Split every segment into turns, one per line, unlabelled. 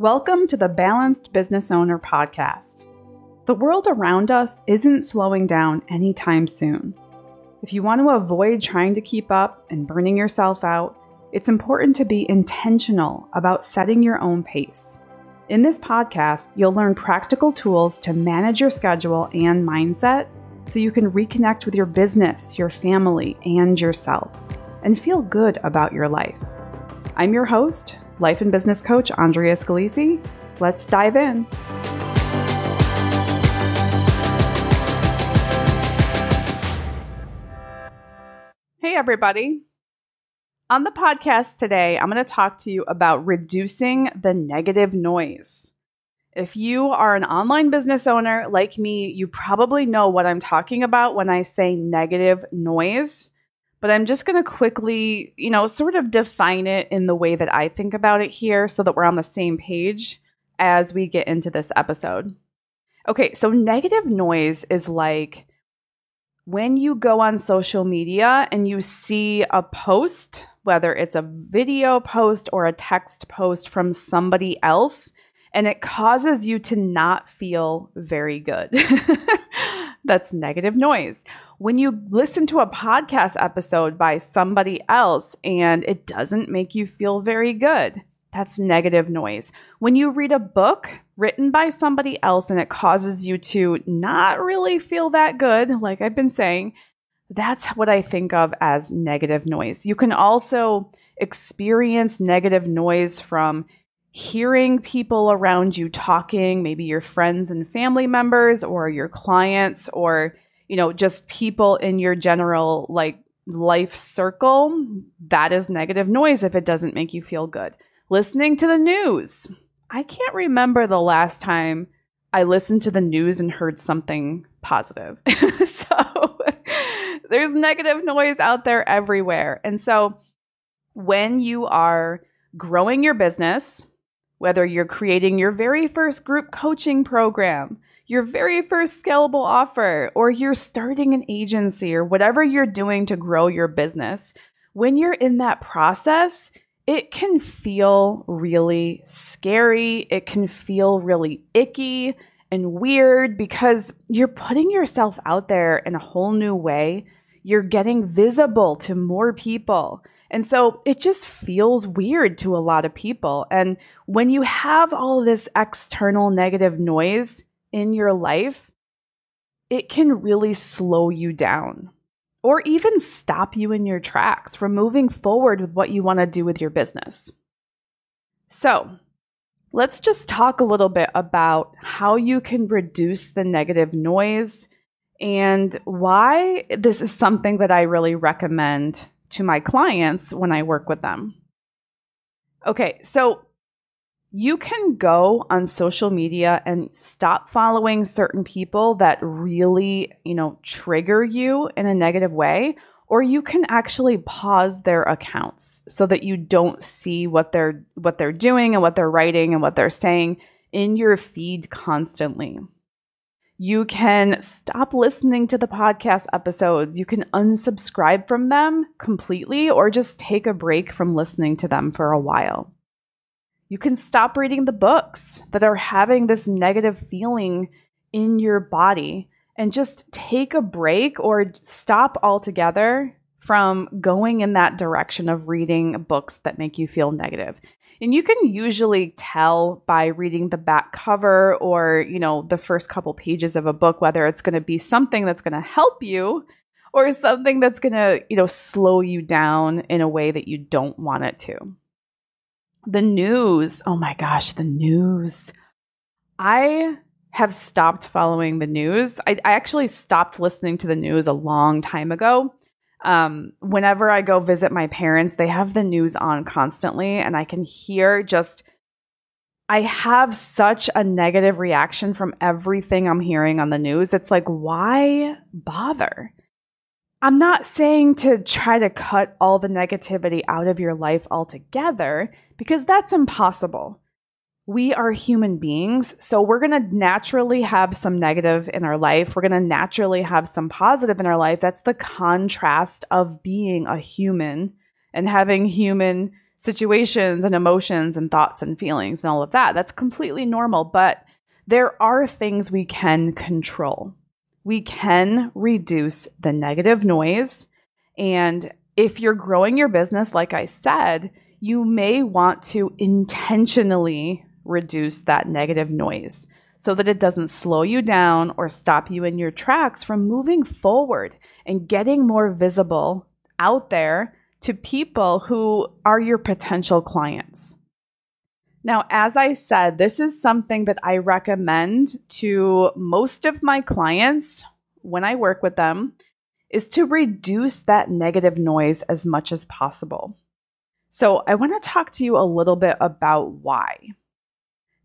Welcome to the Balanced Business Owner Podcast. The world around us isn't slowing down anytime soon. If you want to avoid trying to keep up and burning yourself out, it's important to be intentional about setting your own pace. In this podcast, you'll learn practical tools to manage your schedule and mindset so you can reconnect with your business, your family, and yourself, and feel good about your life. I'm your host, life and business coach Andrea Scalisi. Let's dive in. Hey, everybody. On the podcast today, I'm going to talk to you about reducing the negative noise. If you are an online business owner like me, you probably know what I'm talking about when I say negative noise but I'm just going to quickly, you know, sort of define it in the way that I think about it here so that we're on the same page as we get into this episode. Okay, so negative noise is like when you go on social media and you see a post, whether it's a video post or a text post from somebody else, and it causes you to not feel very good. That's negative noise. When you listen to a podcast episode by somebody else and it doesn't make you feel very good, that's negative noise. When you read a book written by somebody else and it causes you to not really feel that good, like I've been saying, that's what I think of as negative noise. You can also experience negative noise from hearing people around you talking, maybe your friends and family members or your clients or you know just people in your general like life circle, that is negative noise if it doesn't make you feel good. Listening to the news. I can't remember the last time I listened to the news and heard something positive. so there's negative noise out there everywhere. And so when you are growing your business, whether you're creating your very first group coaching program, your very first scalable offer, or you're starting an agency or whatever you're doing to grow your business, when you're in that process, it can feel really scary. It can feel really icky and weird because you're putting yourself out there in a whole new way. You're getting visible to more people. And so it just feels weird to a lot of people. And when you have all this external negative noise in your life, it can really slow you down or even stop you in your tracks from moving forward with what you want to do with your business. So, let's just talk a little bit about how you can reduce the negative noise and why this is something that I really recommend to my clients when I work with them. Okay, so you can go on social media and stop following certain people that really, you know, trigger you in a negative way, or you can actually pause their accounts so that you don't see what they're what they're doing and what they're writing and what they're saying in your feed constantly. You can stop listening to the podcast episodes. You can unsubscribe from them completely or just take a break from listening to them for a while. You can stop reading the books that are having this negative feeling in your body and just take a break or stop altogether from going in that direction of reading books that make you feel negative. And you can usually tell by reading the back cover or, you know, the first couple pages of a book whether it's going to be something that's going to help you or something that's going to, you know, slow you down in a way that you don't want it to. The news, oh my gosh, the news. I have stopped following the news. I, I actually stopped listening to the news a long time ago um, whenever I go visit my parents, they have the news on constantly, and I can hear just, I have such a negative reaction from everything I'm hearing on the news. It's like, why bother? I'm not saying to try to cut all the negativity out of your life altogether, because that's impossible we are human beings. So we're going to naturally have some negative in our life. We're going to naturally have some positive in our life. That's the contrast of being a human and having human situations and emotions and thoughts and feelings and all of that. That's completely normal, but there are things we can control. We can reduce the negative noise. And if you're growing your business, like I said, you may want to intentionally reduce that negative noise so that it doesn't slow you down or stop you in your tracks from moving forward and getting more visible out there to people who are your potential clients. Now, as I said, this is something that I recommend to most of my clients when I work with them is to reduce that negative noise as much as possible. So, I want to talk to you a little bit about why.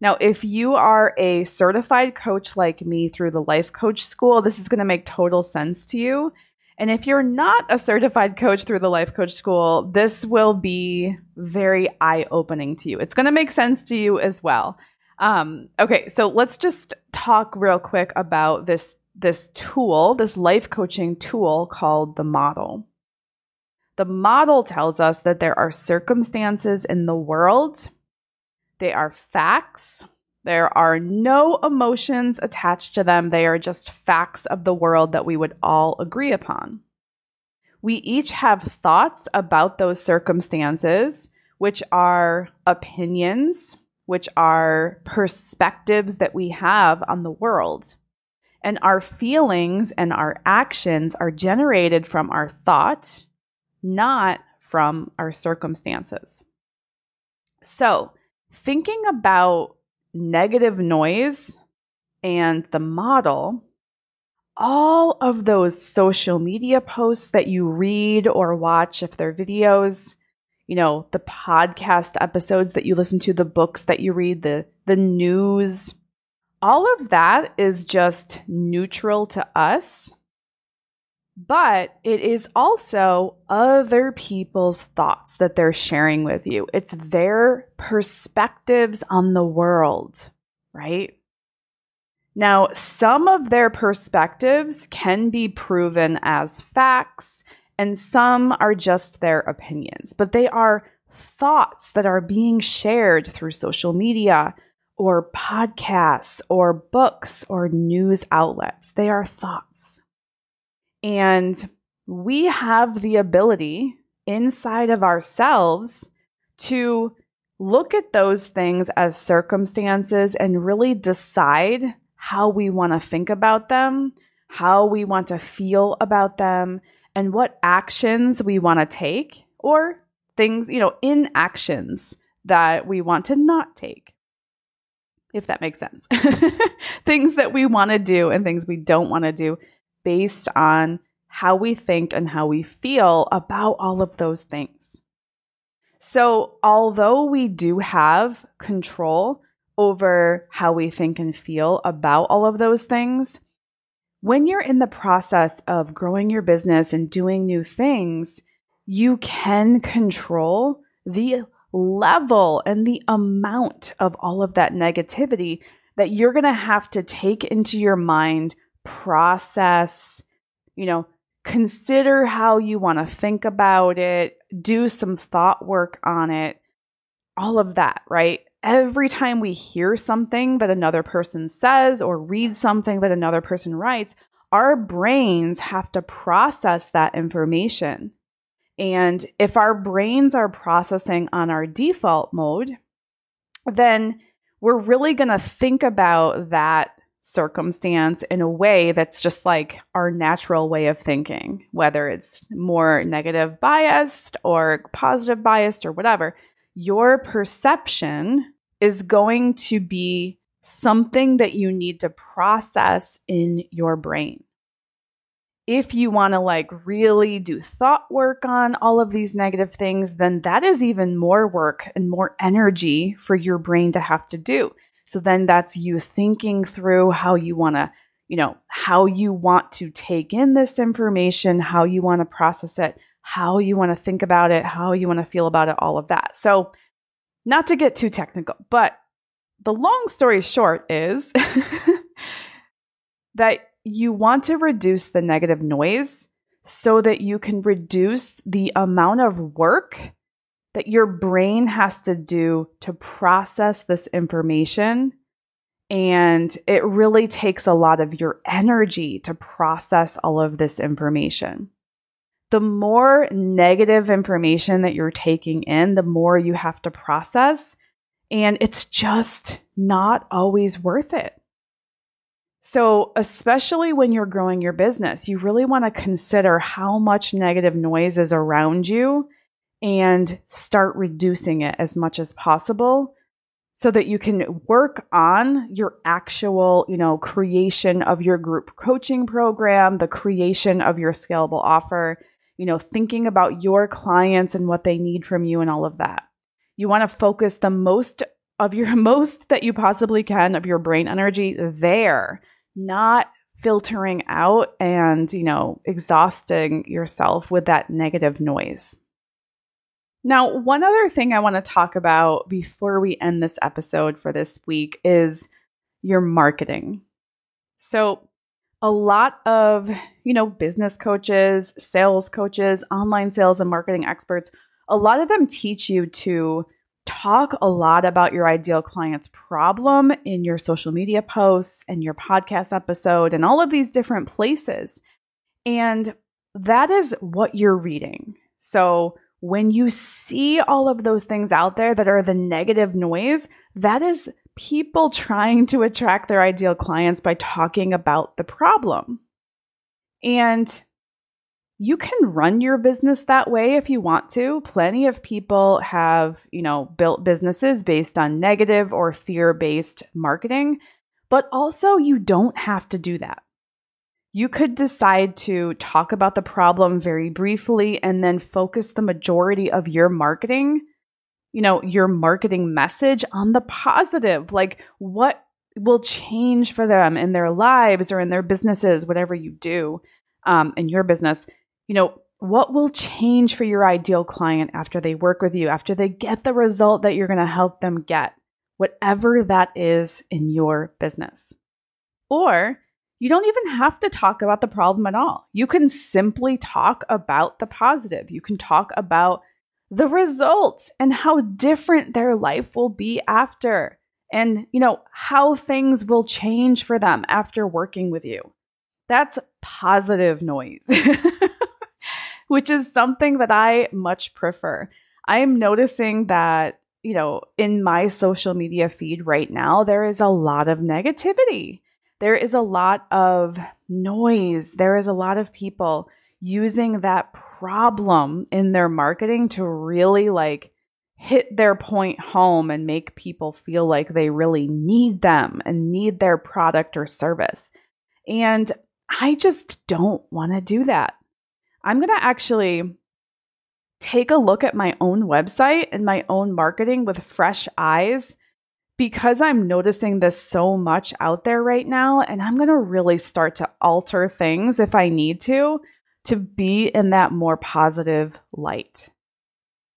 Now, if you are a certified coach like me through the Life Coach School, this is going to make total sense to you. And if you're not a certified coach through the Life Coach School, this will be very eye opening to you. It's going to make sense to you as well. Um, okay, so let's just talk real quick about this this tool, this life coaching tool called the model. The model tells us that there are circumstances in the world they are facts. There are no emotions attached to them. They are just facts of the world that we would all agree upon. We each have thoughts about those circumstances, which are opinions, which are perspectives that we have on the world. And our feelings and our actions are generated from our thought, not from our circumstances. So, thinking about negative noise and the model, all of those social media posts that you read or watch, if they're videos, you know, the podcast episodes that you listen to, the books that you read, the, the news, all of that is just neutral to us but it is also other people's thoughts that they're sharing with you. It's their perspectives on the world, right? Now, some of their perspectives can be proven as facts, and some are just their opinions, but they are thoughts that are being shared through social media or podcasts or books or news outlets. They are thoughts. And we have the ability inside of ourselves to look at those things as circumstances and really decide how we want to think about them, how we want to feel about them, and what actions we want to take or things, you know, inactions that we want to not take. If that makes sense. things that we want to do and things we don't want to do based on how we think and how we feel about all of those things. So, although we do have control over how we think and feel about all of those things, when you're in the process of growing your business and doing new things, you can control the level and the amount of all of that negativity that you're going to have to take into your mind process, you know, consider how you want to think about it, do some thought work on it, all of that, right? Every time we hear something that another person says or read something that another person writes, our brains have to process that information. And if our brains are processing on our default mode, then we're really going to think about that circumstance in a way that's just like our natural way of thinking, whether it's more negative biased or positive biased or whatever. Your perception is going to be something that you need to process in your brain. If you want to like really do thought work on all of these negative things, then that is even more work and more energy for your brain to have to do. So then that's you thinking through how you want to, you know, how you want to take in this information, how you want to process it, how you want to think about it, how you want to feel about it, all of that. So, not to get too technical, but the long story short is that you want to reduce the negative noise so that you can reduce the amount of work that your brain has to do to process this information. And it really takes a lot of your energy to process all of this information. The more negative information that you're taking in, the more you have to process. And it's just not always worth it. So, especially when you're growing your business, you really want to consider how much negative noise is around you and start reducing it as much as possible so that you can work on your actual, you know, creation of your group coaching program, the creation of your scalable offer, you know, thinking about your clients and what they need from you and all of that. You want to focus the most of your most that you possibly can of your brain energy there, not filtering out and, you know, exhausting yourself with that negative noise. Now, one other thing I want to talk about before we end this episode for this week is your marketing. So, a lot of, you know, business coaches, sales coaches, online sales and marketing experts, a lot of them teach you to talk a lot about your ideal client's problem in your social media posts and your podcast episode and all of these different places. And that is what you're reading. So, when you see all of those things out there that are the negative noise, that is people trying to attract their ideal clients by talking about the problem. And you can run your business that way if you want to. Plenty of people have, you know, built businesses based on negative or fear-based marketing, but also you don't have to do that. You could decide to talk about the problem very briefly and then focus the majority of your marketing, you know, your marketing message on the positive, like what will change for them in their lives or in their businesses, whatever you do um, in your business. You know, what will change for your ideal client after they work with you, after they get the result that you're going to help them get, whatever that is in your business. Or you don't even have to talk about the problem at all. You can simply talk about the positive. You can talk about the results and how different their life will be after and you know how things will change for them after working with you. That's positive noise. Which is something that I much prefer. I am noticing that, you know, in my social media feed right now, there is a lot of negativity there is a lot of noise. There is a lot of people using that problem in their marketing to really like hit their point home and make people feel like they really need them and need their product or service. And I just don't want to do that. I'm going to actually take a look at my own website and my own marketing with fresh eyes because I'm noticing this so much out there right now, and I'm going to really start to alter things if I need to, to be in that more positive light.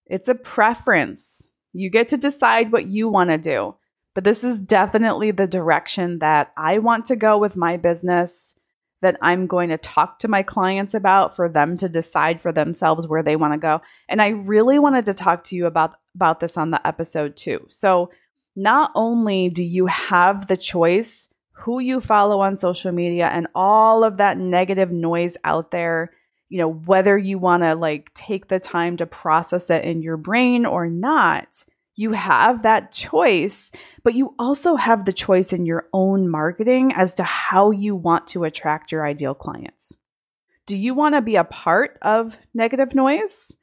It's a preference. You get to decide what you want to do. But this is definitely the direction that I want to go with my business, that I'm going to talk to my clients about for them to decide for themselves where they want to go. And I really wanted to talk to you about, about this on the episode too. So, not only do you have the choice who you follow on social media and all of that negative noise out there, you know, whether you want to like take the time to process it in your brain or not, you have that choice, but you also have the choice in your own marketing as to how you want to attract your ideal clients. Do you want to be a part of negative noise?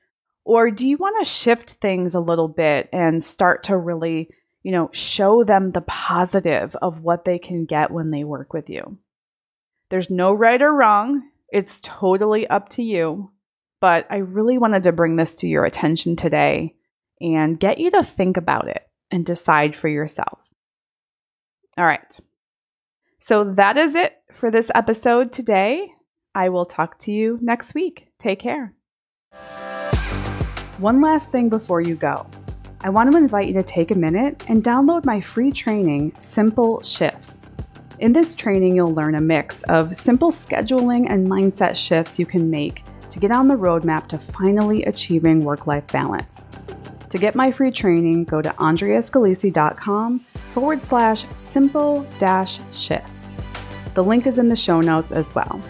Or do you want to shift things a little bit and start to really you know, show them the positive of what they can get when they work with you. There's no right or wrong. It's totally up to you. But I really wanted to bring this to your attention today and get you to think about it and decide for yourself. All right. So that is it for this episode today. I will talk to you next week. Take care. One last thing before you go. I want to invite you to take a minute and download my free training, Simple Shifts. In this training, you'll learn a mix of simple scheduling and mindset shifts you can make to get on the roadmap to finally achieving work life balance. To get my free training, go to andreascalisi.com forward slash simple dash shifts. The link is in the show notes as well.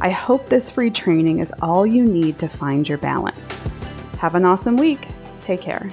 I hope this free training is all you need to find your balance. Have an awesome week. Take care.